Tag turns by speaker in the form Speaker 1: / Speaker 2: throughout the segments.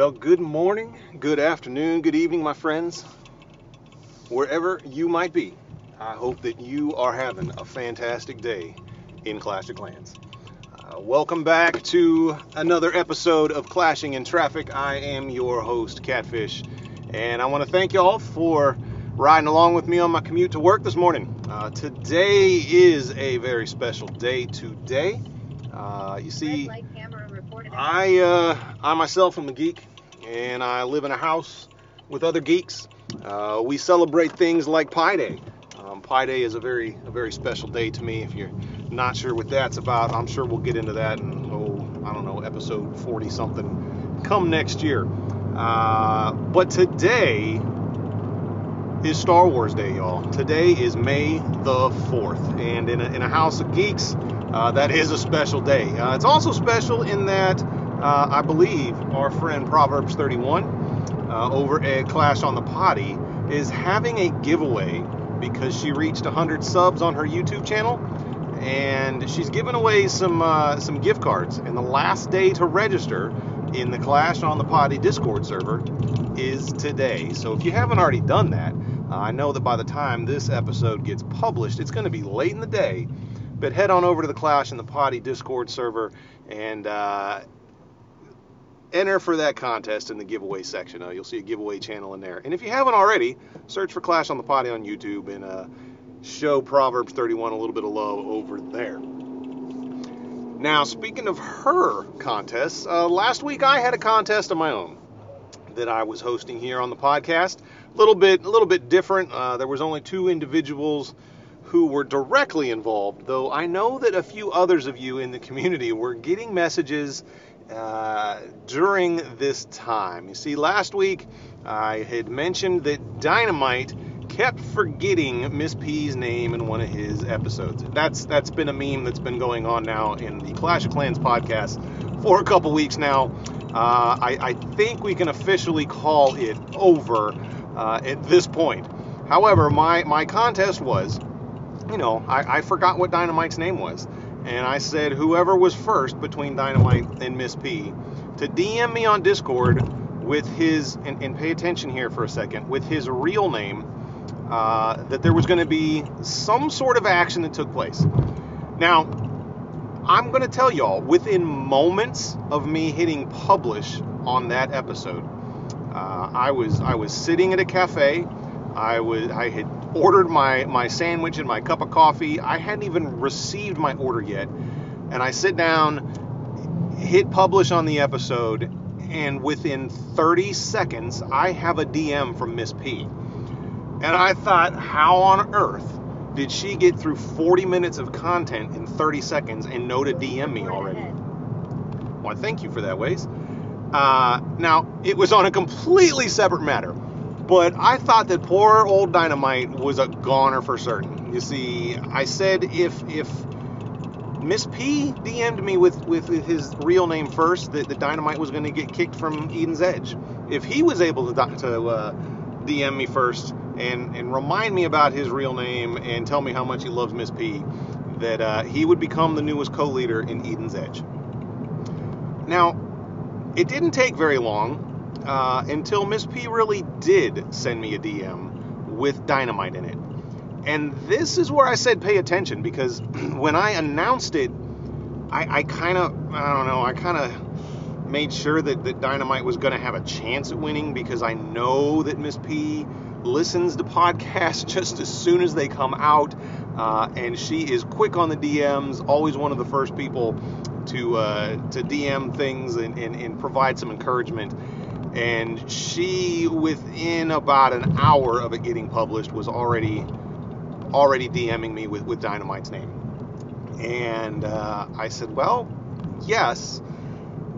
Speaker 1: Well, good morning, good afternoon, good evening, my friends. Wherever you might be, I hope that you are having a fantastic day in Clash of Clans. Uh, welcome back to another episode of Clashing in Traffic. I am your host, Catfish, and I want to thank y'all for riding along with me on my commute to work this morning. Uh, today is a very special day today. Uh, you see, I, uh, I myself am a geek, and I live in a house with other geeks. Uh, we celebrate things like Pi Day. Um, Pi Day is a very, a very special day to me. If you're not sure what that's about, I'm sure we'll get into that in, oh, I don't know, episode 40 something come next year. Uh, but today is Star Wars Day, y'all. Today is May the 4th, and in a, in a house of geeks, uh, that is a special day. Uh, it's also special in that uh, I believe our friend Proverbs 31 uh, over at Clash on the Potty is having a giveaway because she reached 100 subs on her YouTube channel, and she's giving away some uh, some gift cards. And the last day to register in the Clash on the Potty Discord server is today. So if you haven't already done that, uh, I know that by the time this episode gets published, it's going to be late in the day but head on over to the Clash on the Potty Discord server and uh, enter for that contest in the giveaway section. Uh, you'll see a giveaway channel in there. And if you haven't already, search for Clash on the Potty on YouTube and uh, show Proverbs 31 a little bit of love over there. Now, speaking of her contests, uh, last week I had a contest of my own that I was hosting here on the podcast. A little bit, a little bit different. Uh, there was only two individuals who were directly involved, though I know that a few others of you in the community were getting messages uh, during this time. You see, last week I had mentioned that Dynamite kept forgetting Miss P's name in one of his episodes. That's that's been a meme that's been going on now in the Clash of Clans podcast for a couple weeks now. Uh, I, I, think we can officially call it over uh, at this point. However, my my contest was you know, I, I forgot what Dynamite's name was. And I said, whoever was first between Dynamite and Miss P to DM me on Discord with his, and, and pay attention here for a second, with his real name, uh, that there was going to be some sort of action that took place. Now, I'm going to tell y'all, within moments of me hitting publish on that episode, uh, I was I was sitting at a cafe. I was I had ordered my, my sandwich and my cup of coffee. I hadn't even received my order yet. And I sit down, hit publish on the episode, and within 30 seconds, I have a DM from Miss P. And I thought, how on earth did she get through 40 minutes of content in 30 seconds and know to DM me already? Well, thank you for that, Waze. Uh, now, it was on a completely separate matter. But I thought that poor old Dynamite was a goner for certain. You see, I said if if Miss P DM'd me with, with his real name first, that the Dynamite was going to get kicked from Eden's Edge. If he was able to, to uh, DM me first and, and remind me about his real name and tell me how much he loves Miss P, that uh, he would become the newest co leader in Eden's Edge. Now, it didn't take very long uh, until Miss P really did send me a DM with dynamite in it. And this is where I said pay attention because when I announced it, I, I kind of, I don't know, I kind of made sure that, that Dynamite was going to have a chance at winning because I know that Miss P listens to podcasts just as soon as they come out. Uh, and she is quick on the DMs, always one of the first people to uh, to DM things and, and, and provide some encouragement and she within about an hour of it getting published was already already DMing me with, with Dynamite's name. And uh, I said, well, yes,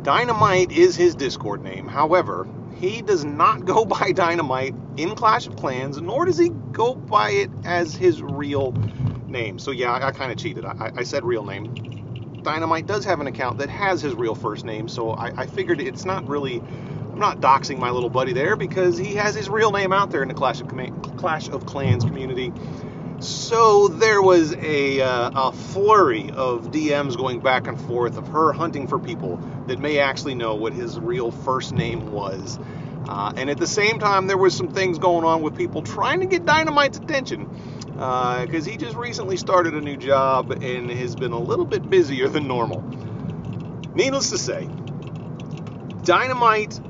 Speaker 1: Dynamite is his Discord name. However, he does not go by Dynamite in Clash of Clans, nor does he go by it as his real name. So yeah, I, I kind of cheated. I, I, said real name. Dynamite does have an account that has his real first name, so I, I figured it's not really not doxing my little buddy there because he has his real name out there in the Clash of, Clash of Clans community. So there was a, uh, a flurry of DMs going back and forth of her hunting for people that may actually know what his real first name was. Uh, and at the same time, there was some things going on with people trying to get Dynamite's attention because uh, he just recently started a new job and has been a little bit busier than normal. Needless to say, Dynamite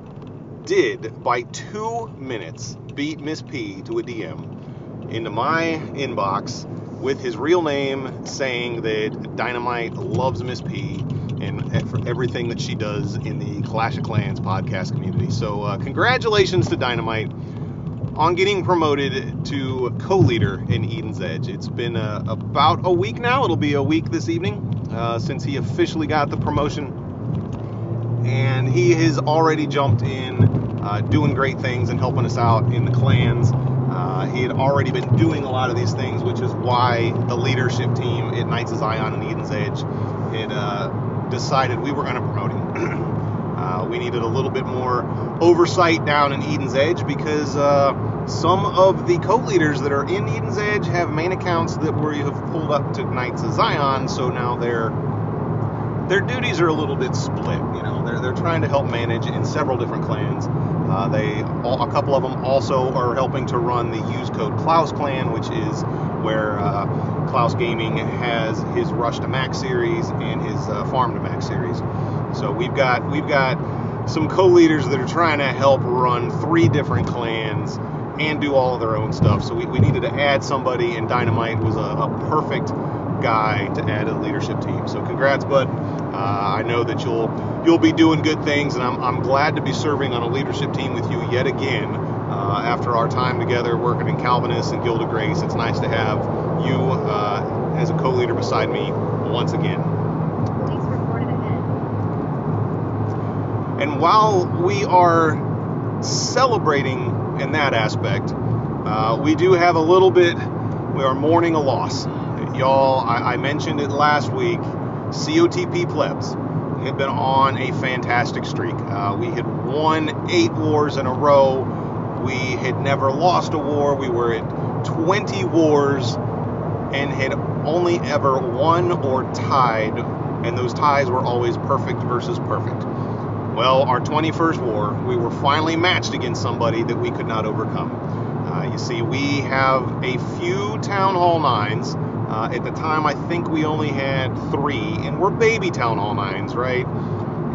Speaker 1: did, by two minutes, beat Miss P to a DM into my inbox with his real name saying that Dynamite loves Miss P and for everything that she does in the Clash of Clans podcast community. So, uh, congratulations to Dynamite on getting promoted to co-leader in Eden's Edge. It's been uh, about a week now. It'll be a week this evening uh, since he officially got the promotion, and he has already jumped in, uh, doing great things and helping us out in the clans. Uh, he had already been doing a lot of these things, which is why the leadership team at Knights of Zion and Eden's Edge had uh, decided we were going to promote him. We needed a little bit more oversight down in Eden's Edge because uh, some of the co-leaders that are in Eden's Edge have main accounts that we have pulled up to Knights of Zion, so now their their duties are a little bit split. You know, they're they're trying to help manage in several different clans. Uh, they all, a couple of them also are helping to run the use code Klaus clan, which is where uh, Klaus Gaming has his Rush to Max series and his uh, Farm to Max series. So we've got we've got some co-leaders that are trying to help run three different clans and do all of their own stuff. So we, we needed to add somebody, and Dynamite was a, a perfect guy to add to the leadership team. So congrats, bud. Uh, I know that you'll you'll be doing good things, and I'm, I'm glad to be serving on a leadership team with you yet again. Uh, after our time together working in Calvinist and Guild of Grace, it's nice to have you uh, as a co-leader beside me once again. And while we are celebrating in that aspect, uh, we do have a little bit, we are mourning a loss. Y'all, I, I mentioned it last week. COTP plebs had been on a fantastic streak. Uh, we had won eight wars in a row. We had never lost a war. We were at 20 wars and had only ever won or tied, and those ties were always perfect versus perfect. Well, our 21st war, we were finally matched against somebody that we could not overcome. Uh, you see, we have a few Town Hall 9s. Uh, at the time, I think we only had three, and we're baby Town Hall 9s, right?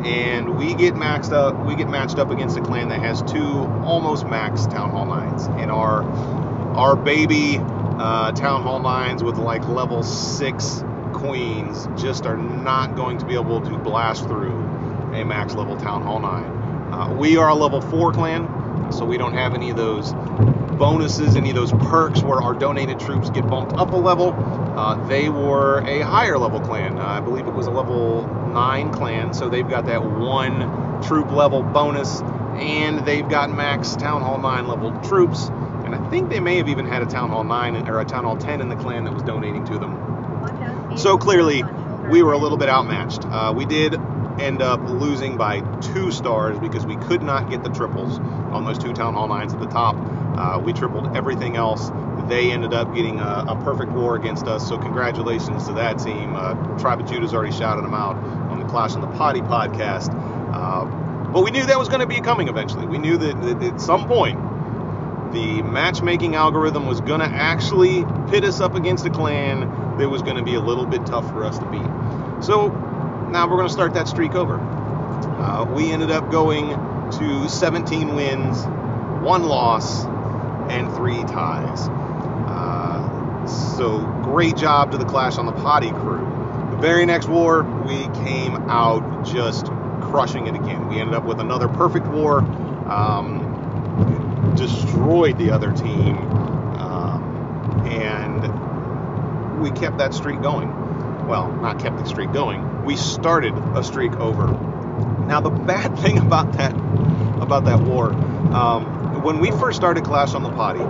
Speaker 1: And we get maxed up, we get matched up against a clan that has two almost max Town Hall 9s. And our, our baby uh, Town Hall 9s with like level 6 queens just are not going to be able to blast through a max level Town Hall 9. Uh, we are a level 4 clan, so we don't have any of those bonuses, any of those perks where our donated troops get bumped up a level. Uh, they were a higher level clan. Uh, I believe it was a level 9 clan, so they've got that one troop level bonus, and they've got max Town Hall 9 level troops. And I think they may have even had a Town Hall 9 or a Town Hall 10 in the clan that was donating to them. So clearly, we were a little bit outmatched. Uh, we did end up losing by two stars because we could not get the triples on those two Town Hall 9s at the top. Uh, we tripled everything else. They ended up getting a, a, perfect war against us, so congratulations to that team. Uh, Tribe of Judah's already shouted them out on the Clash on the Potty podcast. Uh, but we knew that was going to be coming eventually. We knew that, that at some point the matchmaking algorithm was going to actually pit us up against a clan that was going to be a little bit tough for us to beat. So now we're going to start that streak over. Uh, we ended up going to 17 wins, one loss, and three ties. Uh, so great job to the Clash on the Potty crew. The very next war, we came out just crushing it again. We ended up with another perfect war, um, destroyed the other team, um, and we kept that streak going. Well, not kept the streak going we started a streak over. Now the bad thing about that about that war, um, when we first started Clash on the Potty,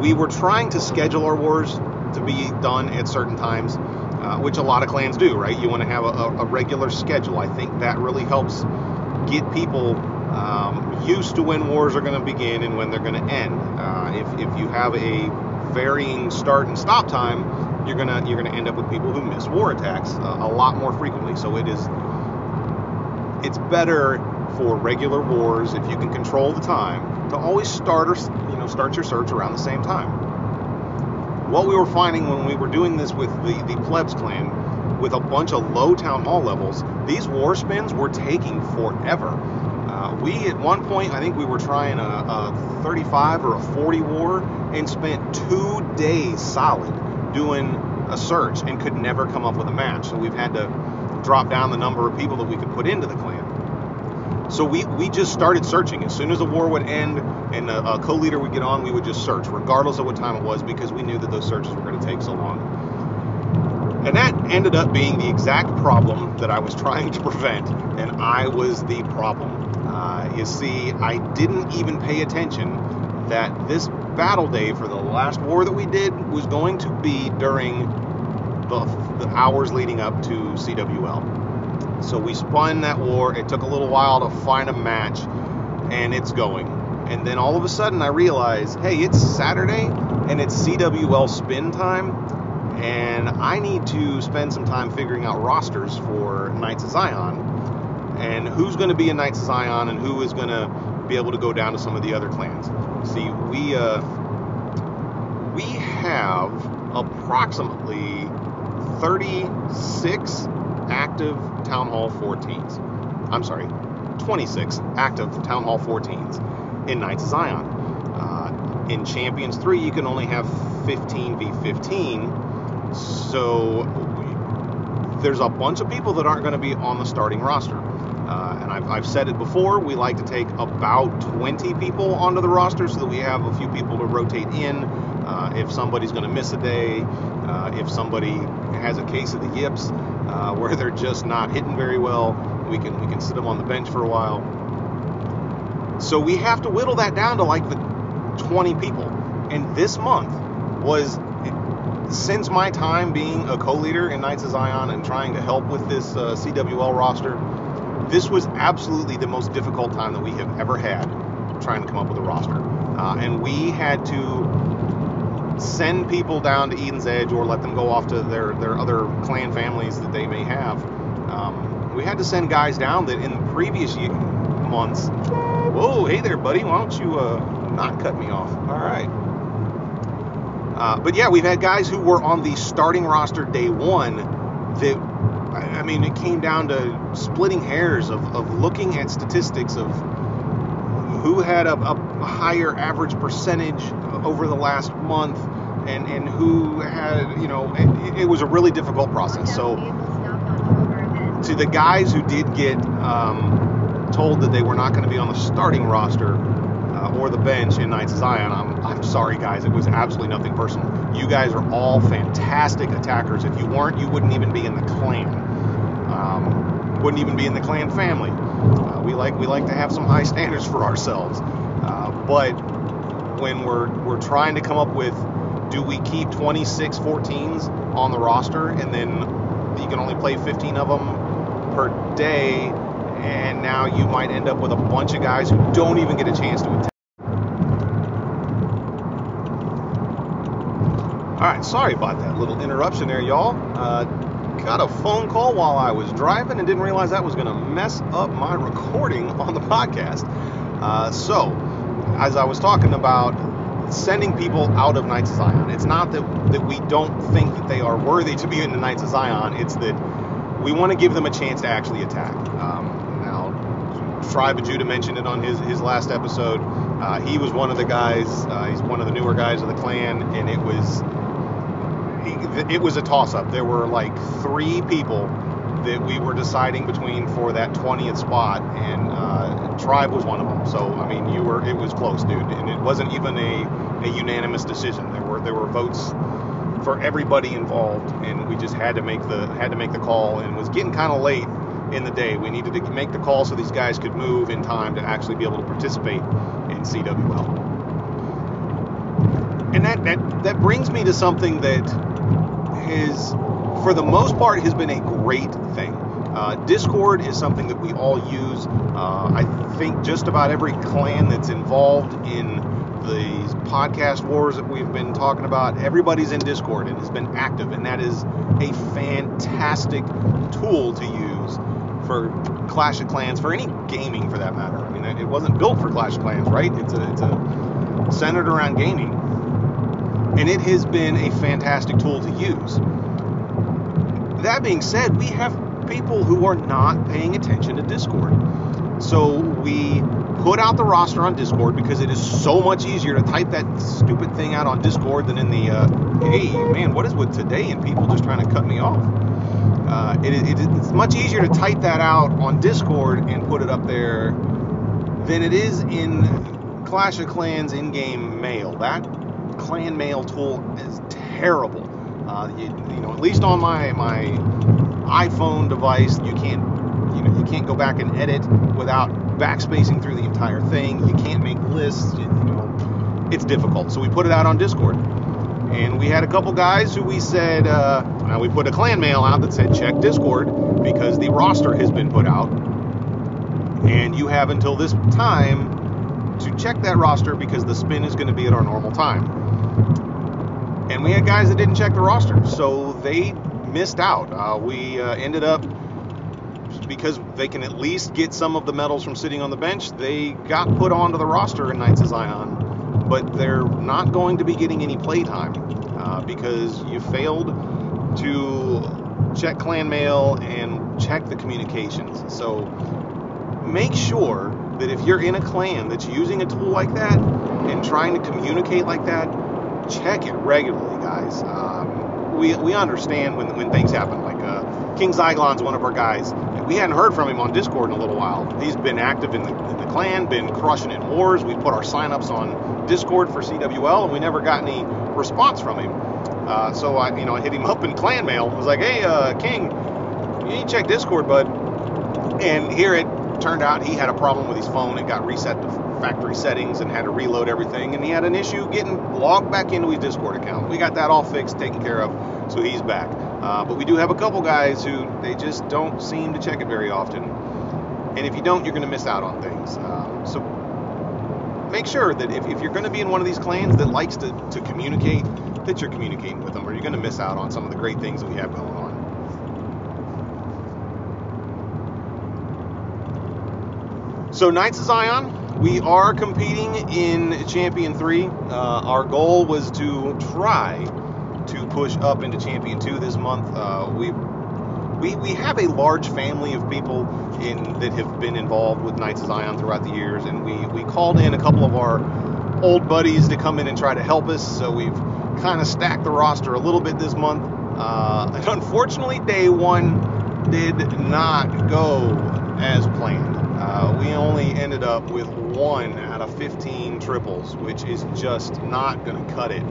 Speaker 1: we were trying to schedule our wars to be done at certain times, uh, which a lot of clans do, right? You want to have a, a, regular schedule. I think that really helps get people um, used to when wars are going to begin and when they're going to end. Uh, if, if you have a varying start and stop time, you're gonna you're gonna end up with people who miss war attacks uh, a lot more frequently. So it is it's better for regular wars if you can control the time to always start or you know start your search around the same time. What we were finding when we were doing this with the the plebs clan, with a bunch of low town hall levels, these war spins were taking forever. Uh, we at one point, I think we were trying a, a 35 or a 40 war and spent two days solid doing a search and could never come up with a match. So we've had to drop down the number of people that we could put into the clan. So we, we just started searching. As soon as the war would end and a, a co-leader would get on, we would just search, regardless of what time it was, because we knew that those searches were going to take so long. And that ended up being the exact problem that I was trying to prevent, and I was the problem. Uh, you see, I didn't even pay attention that this battle day for the last war that we did was going to be during the, the hours leading up to CWL. So we spun that war. It took a little while to find a match, and it's going. And then all of a sudden, I realize, hey, it's Saturday and it's CWL spin time, and I need to spend some time figuring out rosters for Knights of Zion, and who's going to be in Knights of Zion, and who is going to be able to go down to some of the other clans. See, we uh, we have approximately 36 active Town Hall 14s. I'm sorry, 26 active Town Hall 14s in Knights of Zion. Uh, in Champions 3, you can only have 15 v 15, so there's a bunch of people that aren't going to be on the starting roster. Uh, and I've, I've, said it before, we like to take about 20 people onto the roster so that we have a few people to rotate in. Uh, if somebody's going to miss a day, uh, if somebody has a case of the yips, uh, where they're just not hitting very well. We can we can sit them on the bench for a while. So we have to whittle that down to like the 20 people. And this month was since my time being a co-leader in Knights of Zion and trying to help with this uh, CWL roster, this was absolutely the most difficult time that we have ever had trying to come up with a roster. Uh, and we had to send people down to Eden's Edge or let them go off to their, their other clan families that they may have. Um, we had to send guys down that in the previous year, months. Whoa, hey there, buddy. Why don't you uh, not cut me off? All right. Uh, but yeah, we've had guys who were on the starting roster day one that, I mean, it came down to splitting hairs of, of looking at statistics of who had a, a higher average percentage over the last month and, and who had, you know, it, it was a really difficult process. So, to the guys who did get um, told that they were not going to be on the starting roster uh, or the bench in Knights of Zion, I'm, I'm sorry, guys. It was absolutely nothing personal. You guys are all fantastic attackers. If you weren't, you wouldn't even be in the clan. Um, wouldn't even be in the clan family. Uh, we like we like to have some high standards for ourselves, uh, but when we're we're trying to come up with do we keep 26 14s on the roster and then you can only play 15 of them per day and now you might end up with a bunch of guys who don't even get a chance to attack. All right, sorry about that little interruption there, y'all. Uh, got a phone call while I was driving and didn't realize that was going to mess up my recording on the podcast. Uh, so, as I was talking about sending people out of Knights of Zion, it's not that, that we don't think that they are worthy to be in the Knights of Zion, it's that we want to give them a chance to actually attack. Um, now, Tribe of Judah mentioned it on his, his last episode. Uh, he was one of the guys, uh, he's one of the newer guys of the clan, and it was it was a toss up. There were like three people that we were deciding between for that 20th spot, and uh, Tribe was one of them. So I mean, you were it was close, dude, and it wasn't even a, a unanimous decision. There were there were votes for everybody involved, and we just had to make the had to make the call, and it was getting kind of late in the day. We needed to make the call so these guys could move in time to actually be able to participate in CWL. And that, that, that brings me to something that has, for the most part, has been a great thing. Uh, Discord is something that we all use. Uh, I think just about every clan that's involved in these podcast wars that we've been talking about, everybody's in Discord and has been active, and that is a fantastic tool to use for Clash of Clans, for any gaming for that matter. I mean, it wasn't built for Clash of Clans, right? It's a, it's a centered around gaming, and it has been a fantastic tool to use. That being said, we have people who are not paying attention to Discord. So we put out the roster on Discord because it is so much easier to type that stupid thing out on Discord than in the, uh, hey, man, what is with today and people just trying to cut me off? Uh, it, it, it's much easier to type that out on Discord and put it up there than it is in Clash of Clans in-game mail. That clan mail tool is terrible. Uh, you, you know, at least on my my iPhone device, you can't you know you can't go back and edit without backspacing through the entire thing. You can't make lists. You, know, it's difficult. So we put it out on Discord, and we had a couple guys who we said uh, we put a clan mail out that said check Discord because the roster has been put out, and you have until this time to check that roster because the spin is going to be at our normal time. And we had guys that didn't check the roster, so they missed out. Uh, we uh, ended up because they can at least get some of the medals from sitting on the bench. They got put onto the roster in Knights of Zion, but they're not going to be getting any playtime uh, because you failed to check clan mail and check the communications. So make sure that if you're in a clan that's using a tool like that and trying to communicate like that, check it regularly, guys. Um, we, we understand when, when things happen. Like uh, King Zyglon's one of our guys. We hadn't heard from him on Discord in a little while. He's been active in the, in the clan, been crushing in wars. We put our signups on Discord for CWL, and we never got any response from him. Uh, so I, you know, I hit him up in clan mail. I was like, "Hey, uh, King, you need to check Discord, bud." And here it turned out he had a problem with his phone. It got reset to factory settings and had to reload everything. And he had an issue getting logged back into his Discord account. We got that all fixed, taken care of, so he's back. Uh, but we do have a couple guys who they just don't seem to check it very often. And if you don't, you're going to miss out on things. Um, so make sure that if, if you're going to be in one of these clans that likes to, to communicate, that you're communicating with them, or you're going to miss out on some of the great things that we have going on. So, Knights of Zion, we are competing in Champion 3. Uh, our goal was to try push up into Champion 2 this month. Uh, we we, we have a large family of people in that have been involved with Knights of Zion throughout the years, and we, we called in a couple of our old buddies to come in and try to help us. So we've kind of stacked the roster a little bit this month. Uh, and unfortunately, day one did not go as planned. Uh, we only ended up with one out of 15 triples, which is just not going to cut it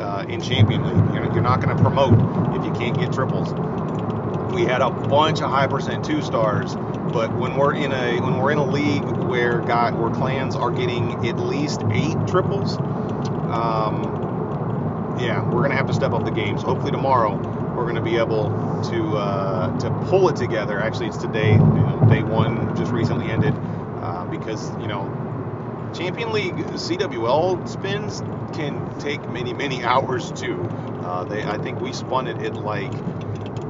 Speaker 1: uh, in Champion League. You're, you're not going to promote if you can't get triples we had a bunch of high percent two stars, but when we're in a when we're in a league where guy where clans are getting at least eight triples, um, yeah, we're gonna have to step up the game. So hopefully tomorrow we're gonna be able to uh, to pull it together. Actually, it's today. You know, day one just recently ended uh, because you know Champion League CWL spins can take many many hours too. Uh, they I think we spun it at like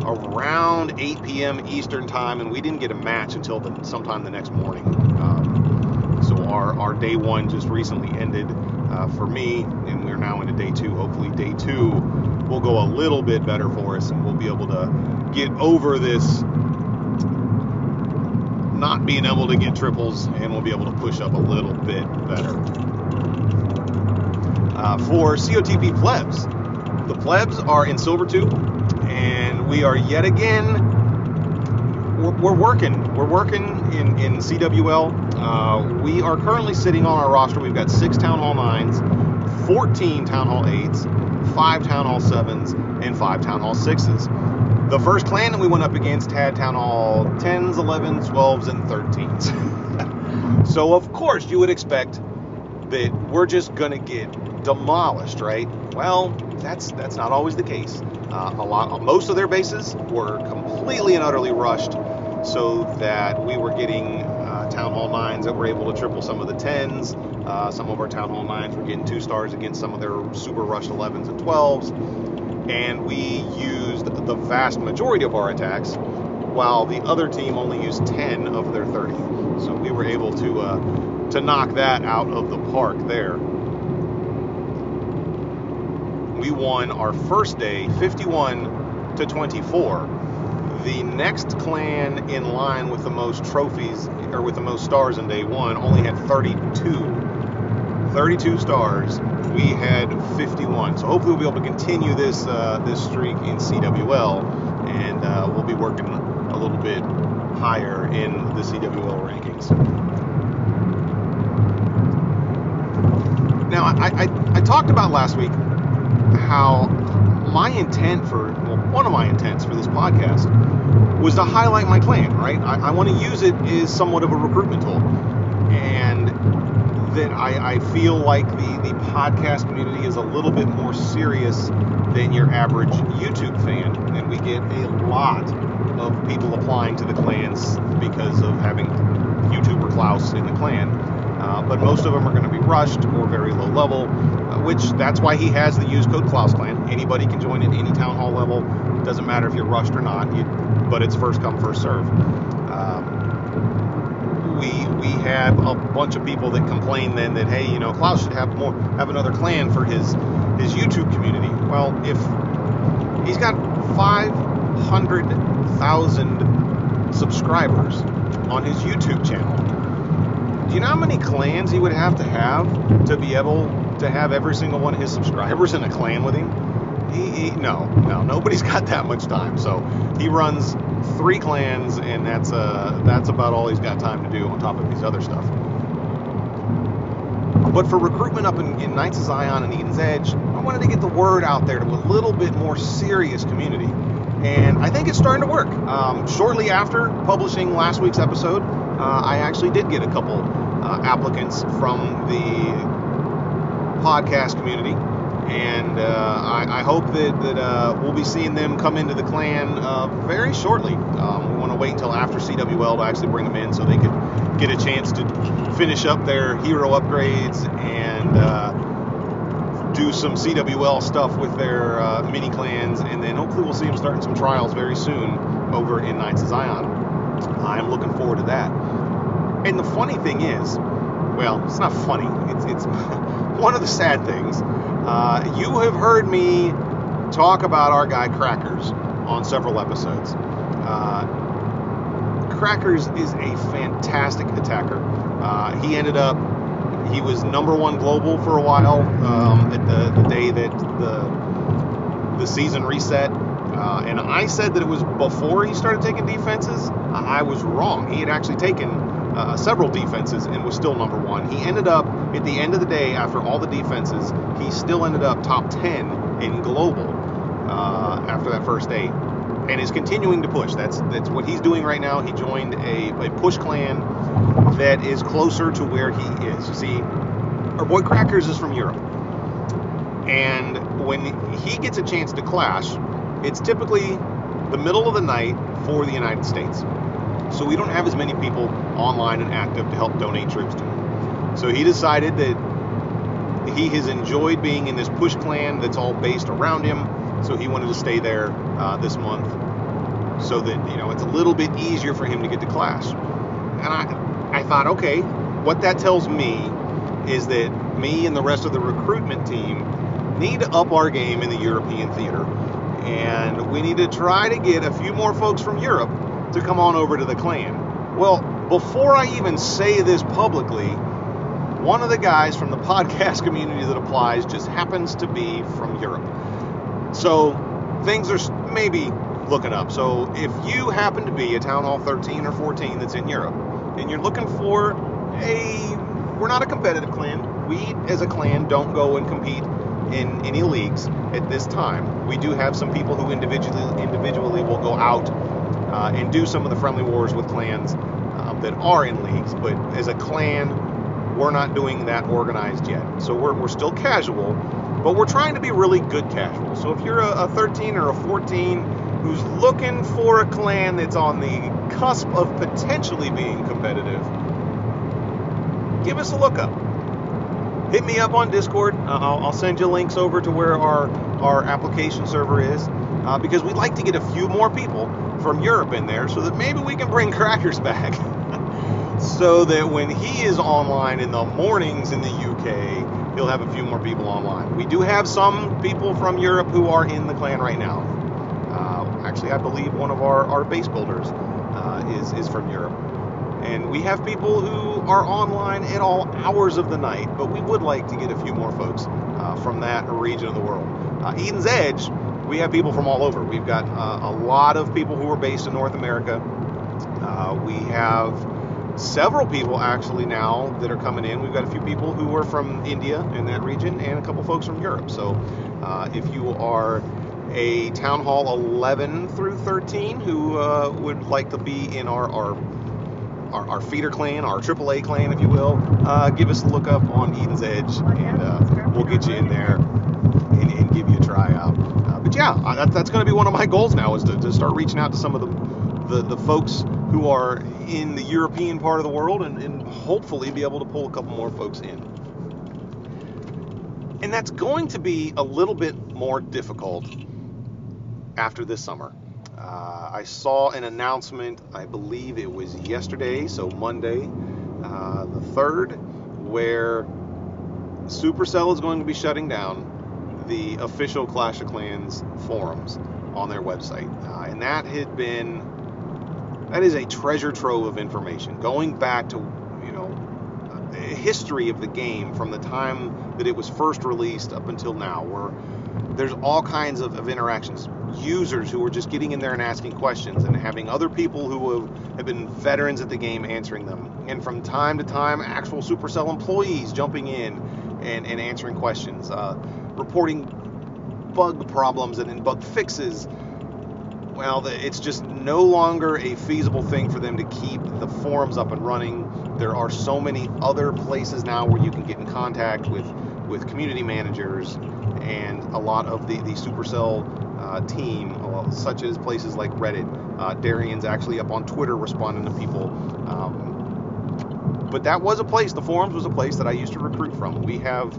Speaker 1: around 8 p.m. Eastern time, and we didn't get a match until the, sometime the next morning. Um, so our, our day one just recently ended uh, for me, and we're now into day two. Hopefully, day two will go a little bit better for us, and we'll be able to get over this not being able to get triples, and we'll be able to push up a little bit better. Uh, for COTP plebs, the plebs are in Silver 2 and we are yet again we're, we're working. We're working in in CWL. Uh, we are currently sitting on our roster. We've got six Town Hall nines, 14 Town Hall eights, five Town Hall sevens, and five Town Hall sixes. The first clan that we went up against had Town Hall 10s, 11s, 12s, and 13s. so of course you would expect that we're just gonna get demolished, right? Well, that's that's not always the case. Uh, a lot, most of their bases were completely and utterly rushed, so that we were getting uh, town hall nines that were able to triple some of the tens. Uh, some of our town hall nines were getting two stars against some of their super rushed 11s and 12s, and we used the vast majority of our attacks while the other team only used 10 of their 30. So we were able to uh, to knock that out of the park there. We won our first day 51 to 24. The next clan in line with the most trophies or with the most stars in day one only had 32. 32 stars. We had 51. So hopefully we'll be able to continue this uh, this streak in CWL, and uh, we'll be working a little bit higher in the CWL rankings. Now, I, I, I talked about last week how my intent for, well, one of my intents for this podcast was to highlight my clan, right? I, I want to use it as somewhat of a recruitment tool. That I, I feel like the, the podcast community is a little bit more serious than your average YouTube fan. And we get a lot of people applying to the clans because of having YouTuber Klaus in the clan. Uh, but most of them are going to be rushed or very low level, uh, which that's why he has the use code Klaus clan. Anybody can join at any town hall level. It doesn't matter if you're rushed or not, you, but it's first come first serve. Have a bunch of people that complain then that hey, you know, Klaus should have more have another clan for his his YouTube community. Well, if he's got 500,000 subscribers on his YouTube channel, do you know how many clans he would have to have to be able to have every single one of his subscribers in a clan with him? He, he, no, no, nobody's got that much time. So he runs three clans, and that's uh, that's about all he's got time to do on top of his other stuff. But for recruitment up in, in Knights of Zion and Eden's Edge, I wanted to get the word out there to a little bit more serious community. And I think it's starting to work. Um, shortly after publishing last week's episode, uh, I actually did get a couple uh, applicants from the podcast community, and uh, I, I, hope that, that uh, we'll be seeing them come into the clan uh, very shortly. Um, we want to wait until after CWL to actually bring them in so they could get a chance to finish up their hero upgrades and uh, do some CWL stuff with their uh, mini clans, and then hopefully we'll see them starting some trials very soon over in Knights of Zion. I'm looking forward to that. And the funny thing is, well, it's not funny. It's it's one of the sad things. Uh, you have heard me talk about our guy Crackers on several episodes. Uh, Crackers is a fantastic attacker. Uh, he ended up he was number one global for a while um, at the, the day that the the season reset. Uh, and I said that it was before he started taking defenses. I was wrong. He had actually taken uh, several defenses and was still number one. He ended up at the end of the day, after all the defenses, he still ended up top 10 in global uh, after that first day, and is continuing to push. That's that's what he's doing right now. He joined a, a push clan that is closer to where he is. You see, our boy Crackers is from Europe, and when he gets a chance to clash, it's typically the middle of the night for the United States. So we don't have as many people online and active to help donate troops to. So he decided that he has enjoyed being in this push clan that's all based around him. So he wanted to stay there uh, this month so that you know it's a little bit easier for him to get to class. And I, I thought, okay, what that tells me is that me and the rest of the recruitment team need to up our game in the European theater. And we need to try to get a few more folks from Europe to come on over to the clan. Well, before I even say this publicly, one of the guys from the podcast community that applies just happens to be from Europe. So things are maybe looking up. So if you happen to be a Town Hall 13 or 14 that's in Europe and you're looking for a, we're not a competitive clan. We as a clan don't go and compete in any leagues at this time. We do have some people who individually individually will go out uh, and do some of the friendly wars with clans uh, that are in leagues. But as a clan, we're not doing that organized yet. So we're, we're still casual, but we're trying to be really good casual. So if you're a, a 13 or a 14 who's looking for a clan that's on the cusp of potentially being competitive, give us a look up. Hit me up on Discord. Uh, I'll, I'll, send you links over to where our, our application server is uh, because we'd like to get a few more people from Europe in there so that maybe we can bring Crackers back. So that when he is online in the mornings in the UK, he'll have a few more people online. We do have some people from Europe who are in the clan right now. Uh, actually, I believe one of our, our base builders uh, is, is from Europe. And we have people who are online at all hours of the night, but we would like to get a few more folks uh, from that region of the world. Uh, Eden's Edge, we have people from all over. We've got uh, a lot of people who are based in North America. Uh, we have several people actually now that are coming in. We've got a few people who are from India in that region and a couple folks from Europe. So uh, if you are a Town Hall 11 through 13 who uh, would like to be in our, our our, our, feeder clan, our AAA clan, if you will, uh, give us a look up on Eden's Edge, and uh, we'll get you in there and, and give you a tryout. Uh, but yeah, that, that's going to be one of my goals now is to, to, start reaching out to some of the, the, the folks who are in the European part of the world and, and hopefully be able to pull a couple more folks in. And that's going to be a little bit more difficult after this summer. Uh, I saw an announcement, I believe it was yesterday, so Monday, uh, the 3rd, where Supercell is going to be shutting down the official Clash of Clans forums on their website. Uh, and that had been, that is a treasure trove of information going back to, you know, a history of the game from the time that it was first released up until now, where there's all kinds of, of interactions users who are just getting in there and asking questions and having other people who have, have been veterans at the game answering them. And from time to time, actual Supercell employees jumping in and, and answering questions, uh, reporting bug problems and then bug fixes. Well, it's just no longer a feasible thing for them to keep the forums up and running. There are so many other places now where you can get in contact with, with community managers and a lot of the, the Supercell uh, team, uh, such as places like Reddit. Uh, Darian's actually up on Twitter responding to people. Um, but that was a place, the forums was a place that I used to recruit from. We have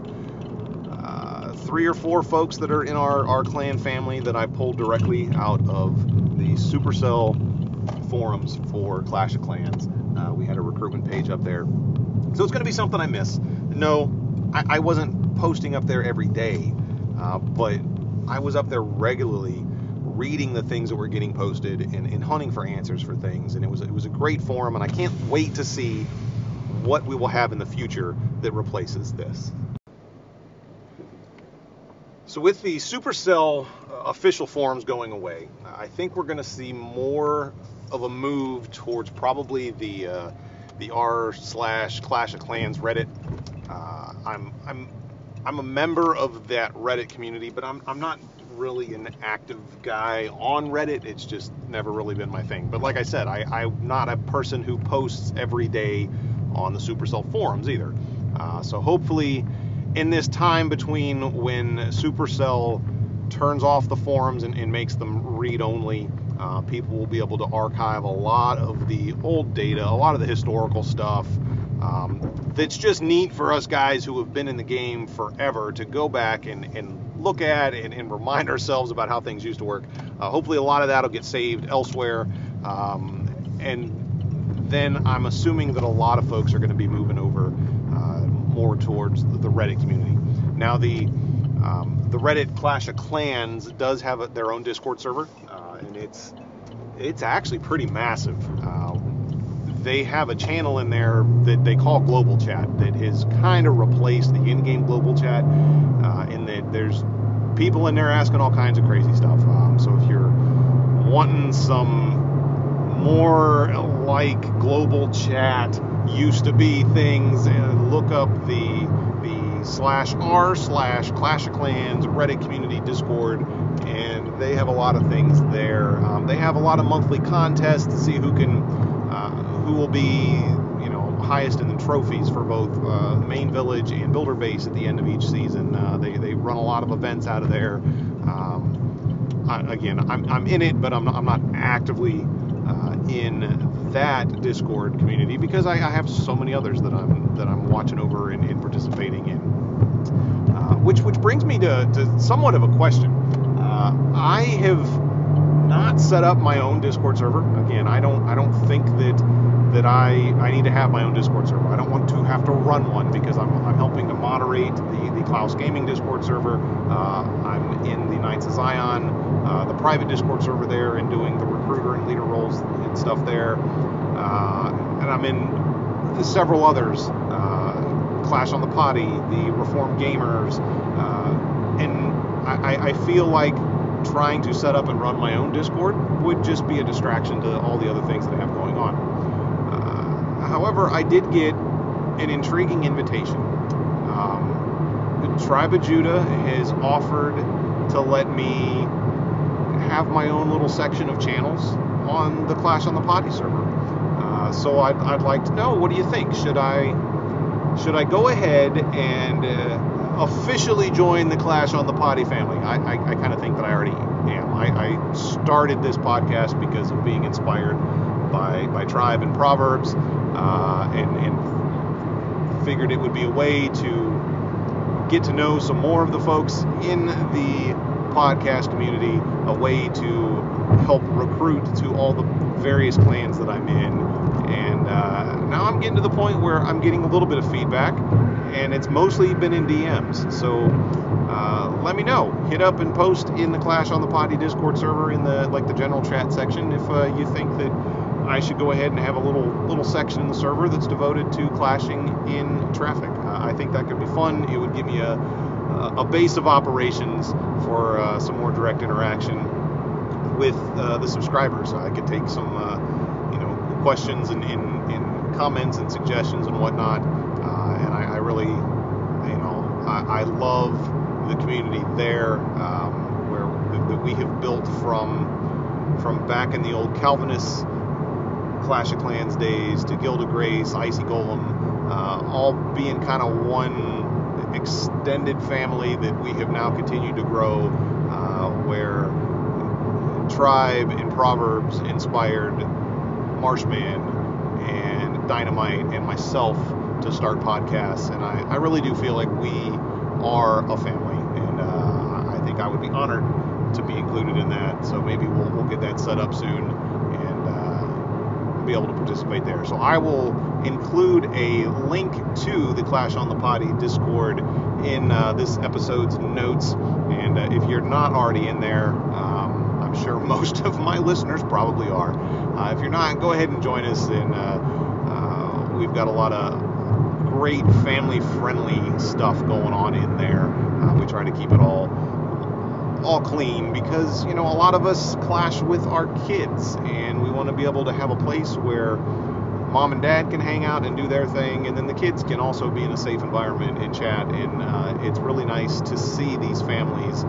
Speaker 1: three or four folks that are in our, our clan family that I pulled directly out of the Supercell forums for Clash of Clans. Uh, we had a recruitment page up there. So it's going to be something I miss. No, I, I wasn't posting up there every day, uh, but I was up there regularly reading the things that were getting posted and, and, hunting for answers for things. And it was it was a great forum, and I can't wait to see what we will have in the future that replaces this. So with the Supercell uh, official forums going away, I think we're going to see more of a move towards probably the uh, the r slash Clash of Clans Reddit. Uh, I'm I'm I'm a member of that Reddit community, but I'm, I'm not really an active guy on Reddit. It's just never really been my thing. But like I said, I, I'm not a person who posts every day on the Supercell forums either. Uh, so hopefully, in this time between when Supercell turns off the forums and, and makes them read only, uh, people will be able to archive a lot of the old data, a lot of the historical stuff, um, that's just neat for us guys who have been in the game forever to go back and, and look at and, and remind ourselves about how things used to work. Uh, hopefully, a lot of that will get saved elsewhere. Um, and then I'm assuming that a lot of folks are going to be moving over more towards the Reddit community. Now, the um, the Reddit Clash of Clans does have a, their own Discord server, uh, and it's it's actually pretty massive. Uh, they have a channel in there that they call Global Chat that has kind of replaced the in-game Global Chat, uh, in that there's people in there asking all kinds of crazy stuff. Um, so if you're wanting some more like Global Chat used to be things, And look up the the slash r slash Clash of Clans Reddit community Discord, and they have a lot of things there. Um, they have a lot of monthly contests to see who can who will be, you know, highest in the trophies for both uh, main village and builder base at the end of each season. Uh, they, they run a lot of events out of there. Um, I, again, I'm, I'm in it, but I'm not, I'm not actively uh, in that Discord community because I, I, have so many others that I'm that I'm watching over and, and participating in. Uh, which which brings me to, to somewhat of a question. Uh, I have not set up my own Discord server. Again, I don't I don't think that that I I need to have my own Discord server. I don't want to have to run one because I'm, I'm helping to moderate the the Klaus Gaming Discord server. Uh, I'm in the Knights of Zion, uh, the private Discord server there, and doing the leader roles and stuff there. Uh, and I'm in several others. Uh, Clash on the Potty, the Reformed Gamers, uh, and I, I feel like trying to set up and run my own Discord would just be a distraction to all the other things that I have going on. Uh, however, I did get an intriguing invitation. Um, the Tribe of Judah has offered to let me have my own little section of channels on the Clash on the Potty server. Uh, so I'd, I'd like to know what do you think? Should I should I go ahead and uh, officially join the Clash on the Potty family. I, I, I kind of think that I already am. I, I, started this podcast because of being inspired by, by Tribe and Proverbs uh, and, and figured it would be a way to get to know some more of the folks in the podcast community, a way to help recruit to all the various clans that I'm in. And uh, now I'm getting to the point where I'm getting a little bit of feedback and it's mostly been in DMs. So uh, let me know. Hit up and post in the Clash on the Potty Discord server in the like the general chat section if uh, you think that I should go ahead and have a little little section in the server that's devoted to clashing in traffic. Uh, I think that could be fun. It would give me a a base of operations for uh, some more direct interaction with uh, the subscribers. I could take some uh, you know questions and, and, and comments and suggestions and whatnot and I, I, really, you know, I, I love the community there um, where that we have built from from back in the old Calvinist Clash of Clans days to Guild of Grace, Icy Golem, uh, all being kind of one extended family that we have now continued to grow, uh, where Tribe and Proverbs inspired Marshman and Dynamite and myself to start podcasts, and I, I really do feel like we are a family, and uh, I think I would be honored to be included in that. So maybe we'll, we'll get that set up soon be able to participate there. So I will include a link to the Clash on the Potty Discord in uh, this episode's notes, and uh, if you're not already in there, um, I'm sure most of my listeners probably are. Uh, if you're not, go ahead and join us, and uh, we've got a lot of great family friendly stuff going on in there. Uh, we try to keep it all all clean because you know a lot of us clash with our kids and we want to be able to have a place where mom and dad can hang out and do their thing and then the kids can also be in a safe environment and chat and uh, it's really nice to see these families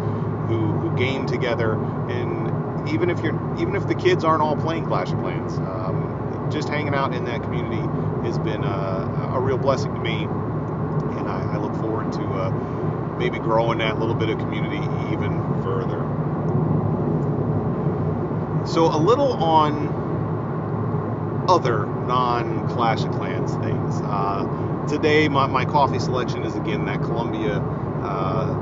Speaker 1: who, who game together and even if you're even if the kids aren't all playing clash of clans um, just hanging out in that community has been a, a real blessing to me, and I, I look forward to uh, maybe growing that little bit of community even further. So a little on other non Clash of Clans things. Uh, today, my, my coffee selection is again that Colombia uh,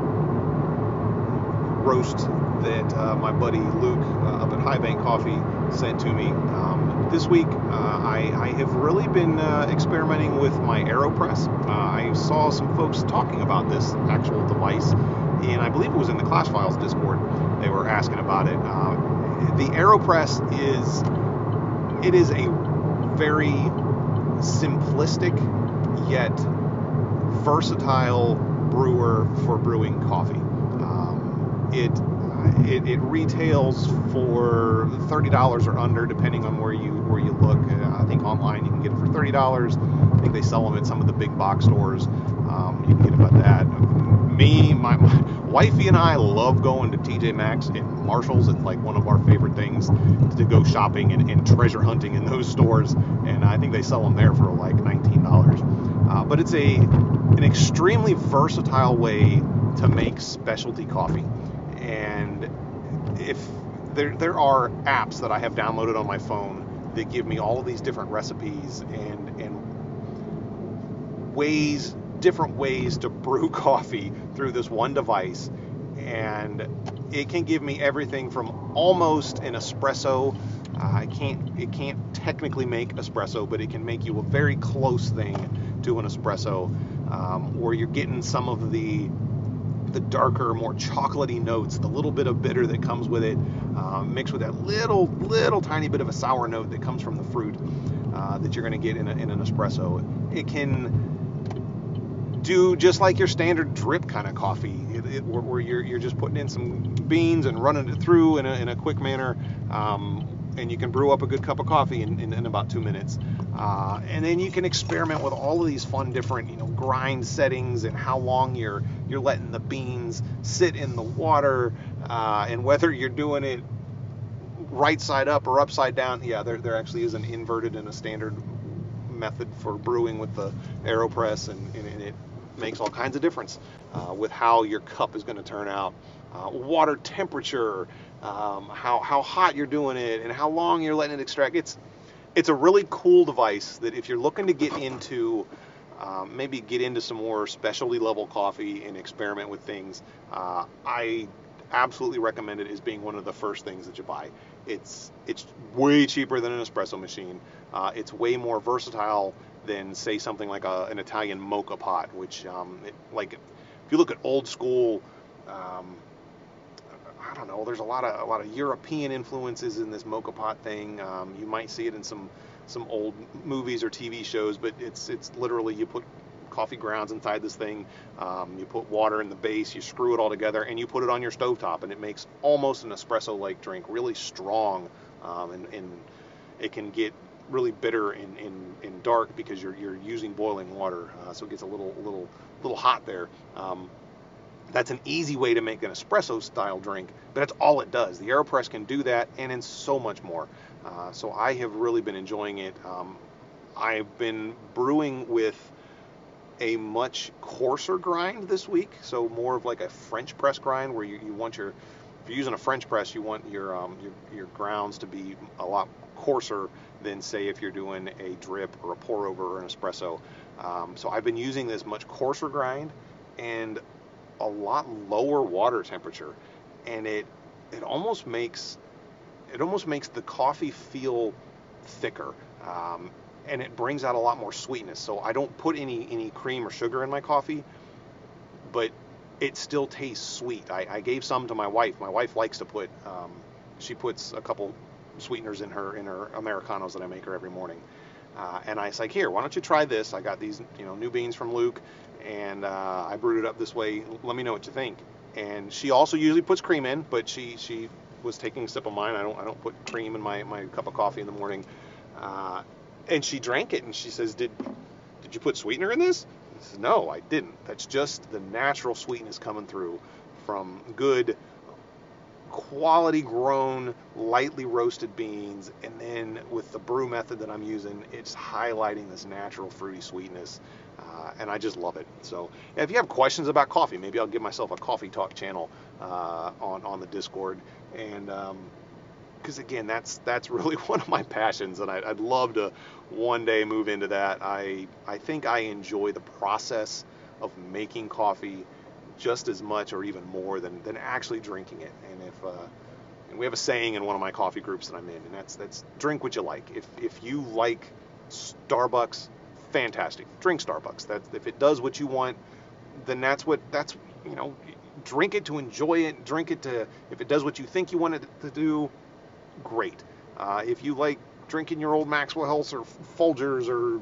Speaker 1: roast that uh, my buddy Luke uh, up at High Bank Coffee sent to me. Um, this week, uh, I, I, have really been uh, experimenting with my AeroPress. I saw some folks talking about this actual device, and I believe it was in the Clash Files Discord. They were asking about it. Uh, the AeroPress is it is a very simplistic yet versatile brewer for brewing coffee. Um, it it, it retails for thirty dollars or under, depending on where you where you look. Uh, I think online you can get it for thirty dollars. I think they sell them at some of the big box stores. Get about that. Me, my, my wifey, and I love going to TJ Maxx and Marshalls. It's like one of our favorite things to go shopping and, and treasure hunting in those stores. And I think they sell them there for like nineteen dollars. Uh, but it's a an extremely versatile way to make specialty coffee and if there there are apps that I have downloaded on my phone that give me all of these different recipes and and ways different ways to brew coffee through this one device and it can give me everything from almost an espresso. Uh, I can't, it can't technically make espresso, but it can make you a very close thing to an espresso, um, where you're getting some of the the darker, more chocolatey notes, the little bit of bitter that comes with it, uh, mixed with that little, little tiny bit of a sour note that comes from the fruit uh, that you're going to get in, a, in, an espresso. It can do just like your standard drip kind of coffee, it, it, where, where, you're, you're just putting in some beans and running it through in a, in a quick manner. Um, and you can brew up a good cup of coffee in, in, in about two minutes. Uh, and then you can experiment with all of these fun different, you know, grind settings and how long you're you're letting the beans sit in the water, uh, and whether you're doing it right side up or upside down. Yeah, there, there actually is an inverted and a standard method for brewing with the AeroPress, and, and it makes all kinds of difference uh, with how your cup is going to turn out. Uh, water temperature, um, how, how hot you're doing it, and how long you're letting it extract. It's it's a really cool device that if you're looking to get into um, maybe get into some more specialty level coffee and experiment with things, uh, I absolutely recommend it as being one of the first things that you buy. It's it's way cheaper than an espresso machine. Uh, it's way more versatile than say something like a, an Italian moka pot, which um, it, like if you look at old school. Um, I don't know. There's a lot of a lot of European influences in this moka pot thing. Um, you might see it in some some old movies or TV shows, but it's it's literally you put coffee grounds inside this thing, um, you put water in the base, you screw it all together, and you put it on your stovetop, and it makes almost an espresso-like drink, really strong, um, and, and it can get really bitter and, and, and dark because you're you're using boiling water, uh, so it gets a little little little hot there. Um, that's an easy way to make an espresso style drink, but that's all it does. The AeroPress can do that and in so much more. Uh, so I have really been enjoying it. Um, I've been brewing with a much coarser grind this week, so more of like a French press grind where you, you want your, if you're using a French press, you want your, um, your, your grounds to be a lot coarser than say if you're doing a drip or a pour over or an espresso. Um, so I've been using this much coarser grind and a lot lower water temperature, and it it almost makes it almost makes the coffee feel thicker, um, and it brings out a lot more sweetness. So I don't put any any cream or sugar in my coffee, but it still tastes sweet. I, I gave some to my wife. My wife likes to put um, she puts a couple sweeteners in her in her americanos that I make her every morning. Uh, and I was like, here, why don't you try this? I got these, you know, new beans from Luke, and uh, I brewed it up this way. Let me know what you think. And she also usually puts cream in, but she she was taking a sip of mine. I don't I don't put cream in my, my cup of coffee in the morning. Uh, and she drank it and she says, did did you put sweetener in this? I said, no, I didn't. That's just the natural sweetness coming through from good quality grown, lightly roasted beans, and then with the brew method that I'm using, it's highlighting this natural fruity sweetness, uh, and I just love it. So, if you have questions about coffee, maybe I'll give myself a coffee talk channel uh, on on the Discord, and because um, again, that's that's really one of my passions, and I, I'd love to one day move into that. I I think I enjoy the process of making coffee just as much or even more than, than actually drinking it. And if uh, and we have a saying in one of my coffee groups that I'm in, and that's that's drink what you like. If if you like Starbucks, fantastic. Drink Starbucks. That if it does what you want, then that's what that's you know. Drink it to enjoy it. Drink it to if it does what you think you want it to do, great. Uh, if you like drinking your old Maxwell House or Folgers or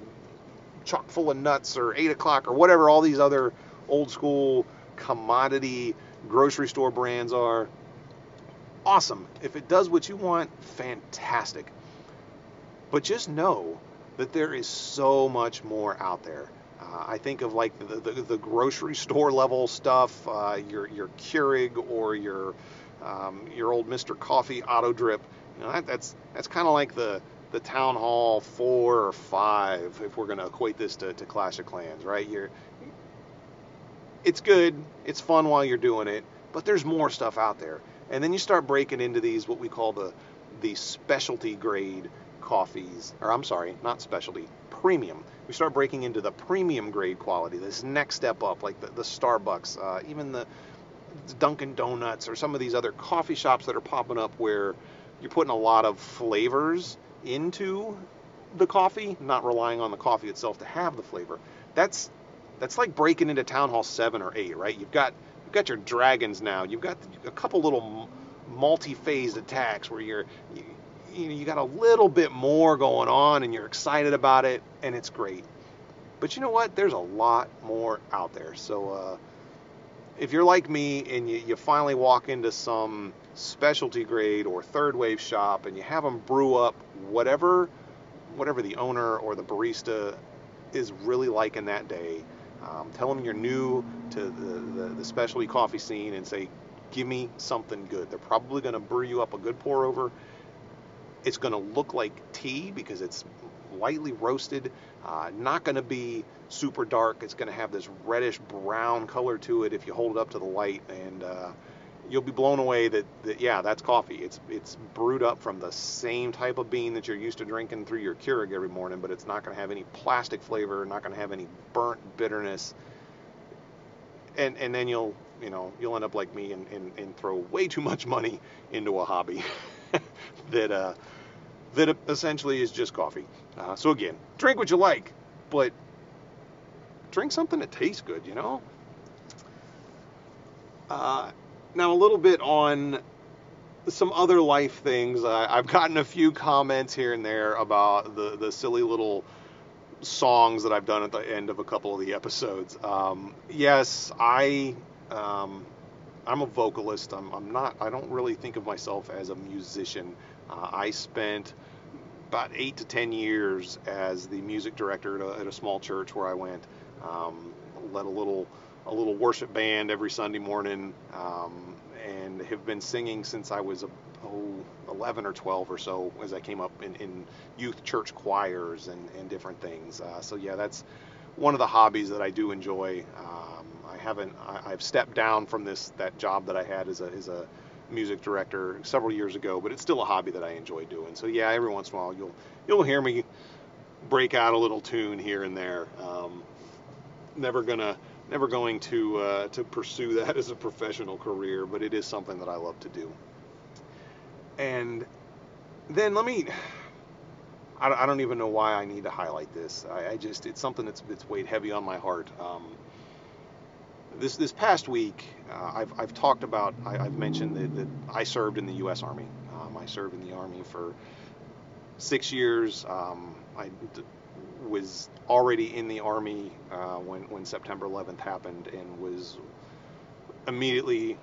Speaker 1: chock full of nuts or eight o'clock or whatever all these other old school commodity grocery store brands are. Awesome. If it does what you want, fantastic. But just know that there is so much more out there. Uh, I think of like the, the, the, grocery store level stuff, uh, your your Keurig or your um, your old Mr. Coffee auto drip. You know, that, that's that's kind of like the the town hall four or five if we're going to equate this to, to Clash of Clans, right? You're it's good, it's fun while you're doing it, but there's more stuff out there. And then you start breaking into these what we call the the specialty grade coffees, or I'm sorry, not specialty, premium. We start breaking into the premium grade quality, this next step up, like the, the Starbucks, uh, even the Dunkin' Donuts or some of these other coffee shops that are popping up where you're putting a lot of flavors into the coffee, not relying on the coffee itself to have the flavor. That's that's like breaking into Town Hall 7 or 8, right? You've got you've got your dragons now. You've got a couple little multi-phased attacks where you're you, you, know, you got a little bit more going on and you're excited about it and it's great. But you know what? There's a lot more out there. So uh, if you're like me and you, you finally walk into some specialty grade or third wave shop and you have them brew up whatever whatever the owner or the barista is really liking that day, um, tell them you're new to the, the, the specialty coffee scene and say, give me something good. They're probably going to brew you up a good pour over. It's going to look like tea because it's lightly roasted, uh, not going to be super dark. It's going to have this reddish brown color to it if you hold it up to the light, and uh, you'll be blown away that, that yeah, that's coffee. It's it's brewed up from the same type of bean that you're used to drinking through your Keurig every morning, but it's not going to have any plastic flavor, not going to have any burnt bitterness. And and then you'll you know you'll end up like me and, and, and throw way too much money into a hobby that uh, that essentially is just coffee. Uh, so again, drink what you like, but drink something that tastes good, you know. Uh, now a little bit on some other life things. I've gotten a few comments here and there about the the silly little songs that I've done at the end of a couple of the episodes. Um, yes, I um, I'm a vocalist. I'm, I'm, not. I don't really think of myself as a musician. Uh, I spent about eight to ten years as the music director at a, at a small church where I went. Um, led a little a little worship band every Sunday morning, um, and have been singing since I was oh, 11 or 12 or so as I came up in, in youth church choirs and, and different things. Uh, so yeah, that's one of the hobbies that I do enjoy. Um, I haven't I, have stepped down from this that job that I had as a as a music director several years ago, but it's still a hobby that I enjoy doing. So yeah, every once in a while you'll you'll hear me break out a little tune here and there. Um, never gonna never going to uh, to pursue that as a professional career, but it is something that I love to do. And then let me. I, don't even know why I need to highlight this. I, just it's something that's it's weighed heavy on my heart. Um, this this past week, uh, I've I've talked about I, have mentioned that, that, I served in the U.S. Army. Um, I served in the Army for six years. Um, I d- was already in the army uh, when when September 11th happened and was immediately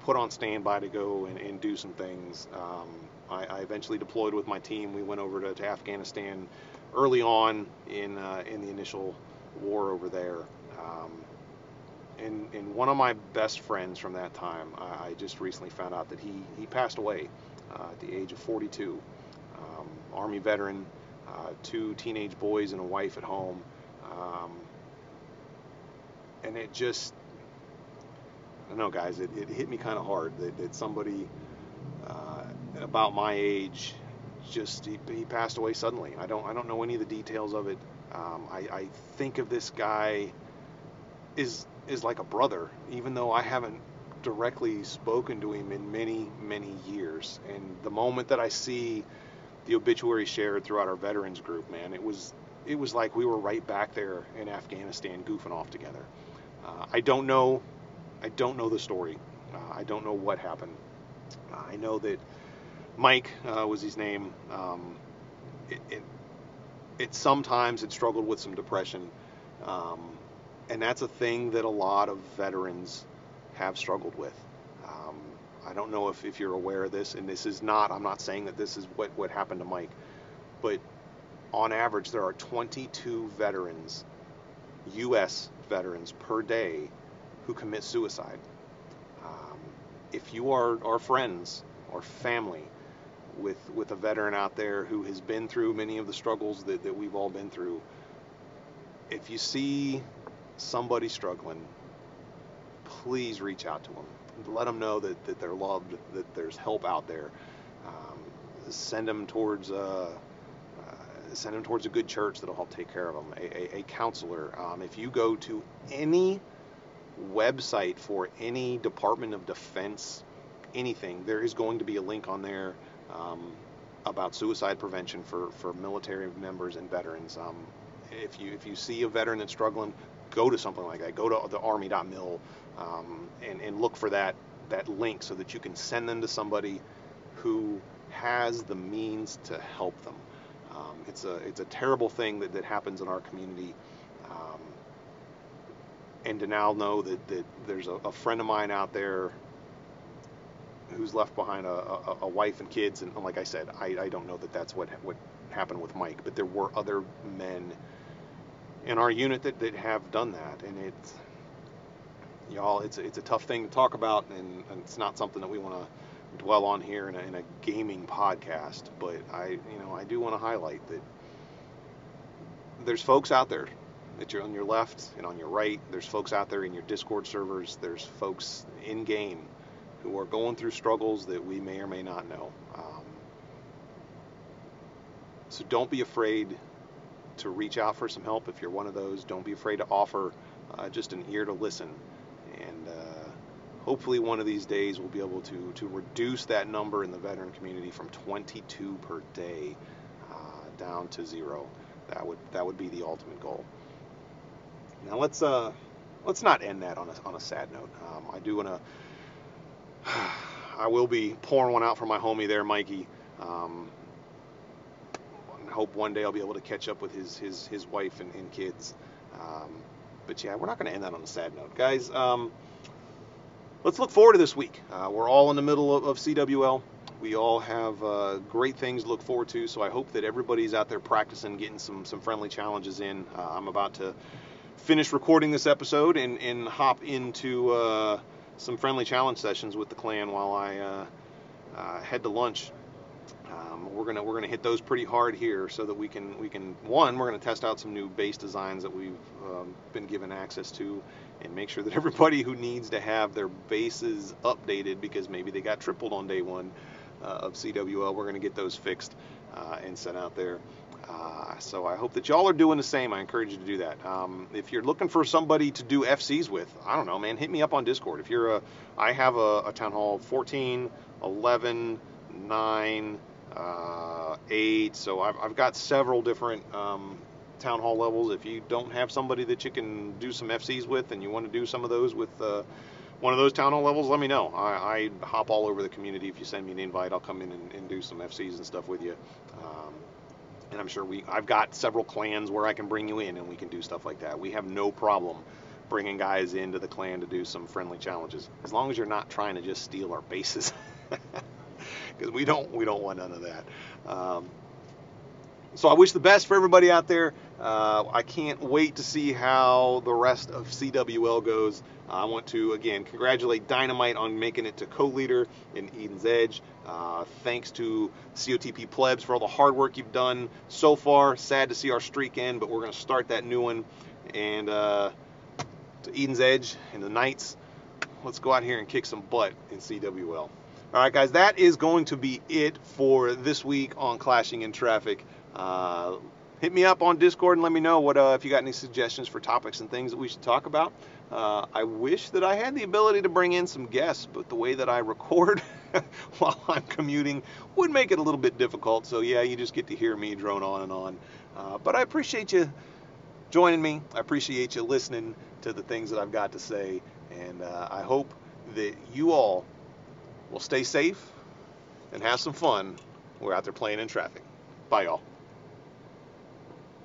Speaker 1: put on standby to go and, and do some things. Um, I, I, eventually deployed with my team. We went over to, to Afghanistan early on in uh, in the initial war over there. Um, and, and one of my best friends from that time, I, I just recently found out that he, he passed away uh, at the age of 42. Um, Army veteran, uh, two teenage boys and a wife at home. Um, and it just, I don't know, guys, it, it hit me kind of hard that, that somebody uh, about my age just he, he, passed away suddenly. I don't I don't know any of the details of it. Um, I, I think of this guy is is like a brother, even though I haven't directly spoken to him in many many years. And the moment that I see the obituary shared throughout our veterans group, man, it was it was like we were right back there in Afghanistan goofing off together. Uh, I don't know, I don't know the story. Uh, I don't know what happened. Uh, I know that Mike uh, was his name. Um, it, it, it, sometimes had struggled with some depression, um, and that's a thing that a lot of veterans have struggled with. I don't know if, if you're aware of this, and this is not, I'm not saying that this is what, what happened to Mike, but on average, there are 22 veterans, U.S. veterans per day, who commit suicide. Um, if you are, are friends or family with, with a veteran out there who has been through many of the struggles that, that we've all been through, if you see somebody struggling, please reach out to them let them know that, that they're loved, that there's help out there. Um, send them towards uh, uh, send them towards a good church that'll help take care of them. A, a, a counselor. Um, if you go to any website for any Department of Defense, anything, there is going to be a link on there um, about suicide prevention for, for military members and veterans. Um, if you if you see a veteran that's struggling, go to something like that. Go to the Army.mil um, and and look for that that link so that you can send them to somebody who has the means to help them. Um, it's a it's a terrible thing that, that happens in our community. Um, and to now know that, that there's a, a, friend of mine out there who's left behind a, a, a wife and kids, and like I said, I, I don't know that that's what what happened with Mike, but there were other men in our unit that, that have done that, and it's y'all, it's it's a tough thing to talk about, and, and it's not something that we want to dwell on here in a, in a gaming podcast. But I, you know, I do want to highlight that there's folks out there that you're on your left and on your right. There's folks out there in your Discord servers. There's folks in game who are going through struggles that we may or may not know. Um, so don't be afraid to reach out for some help if you're one of those. Don't be afraid to offer uh, just an ear to listen. Hopefully, one of these days, we'll be able to, to reduce that number in the veteran community from 22 per day uh, down to zero. That would that would be the ultimate goal. Now let's uh, let's not end that on a, on a sad note. Um, I do want to. I will be pouring one out for my homie there, Mikey. Um, hope one day I'll be able to catch up with his his his wife and, and kids. Um, but yeah, we're not going to end that on a sad note, guys. Um, let's look forward to this week. Uh, we're all in the middle of, of CWL. We all have uh, great things to look forward to. So I hope that everybody's out there practicing, getting some some friendly challenges in. Uh, I'm about to finish recording this episode and, and hop into uh, some friendly challenge sessions with the clan while I uh, uh, head to lunch um, we're gonna we're gonna hit those pretty hard here so that we can we can one we're gonna test out some new base designs that we've um, been given access to and make sure that everybody who needs to have their bases updated because maybe they got tripled on day one uh, of CWL we're gonna get those fixed uh, and sent out there. Uh, so I hope that y'all are doing the same. I encourage you to do that. Um, if you're looking for somebody to do FCs with, I don't know, man, hit me up on Discord. If you're a, I have a, a town hall 14, 11, 9 uh, eight. So I've, I've got several different um, town hall levels. If you don't have somebody that you can do some FCs with, and you want to do some of those with uh, one of those town hall levels, let me know. I, I, hop all over the community. If you send me an invite, I'll come in and, and do some FCs and stuff with you. Um, and I'm sure we, I've got several clans where I can bring you in and we can do stuff like that. We have no problem bringing guys into the clan to do some friendly challenges, as long as you're not trying to just steal our bases. because we don't we don't want none of that. Um, so I wish the best for everybody out there. Uh, I can't wait to see how the rest of CWL goes. I want to again congratulate Dynamite on making it to co-leader in Eden's Edge. Uh, thanks to COTP plebs for all the hard work you've done so far. Sad to see our streak end, but we're going to start that new one. And uh, to Eden's Edge and the Knights, let's go out here and kick some butt in CWL. All right, guys, that is going to be it for this week on Clashing in Traffic. Uh, hit me up on Discord and let me know what uh, if you got any suggestions for topics and things that we should talk about. Uh, I wish that I had the ability to bring in some guests, but the way that I record while I'm commuting would make it a little bit difficult. So yeah, you just get to hear me drone on and on. Uh, but I appreciate you joining me. I appreciate you listening to the things that I've got to say, and uh, I hope that you all will stay safe and have some fun. We're out there playing in traffic. Bye, y'all.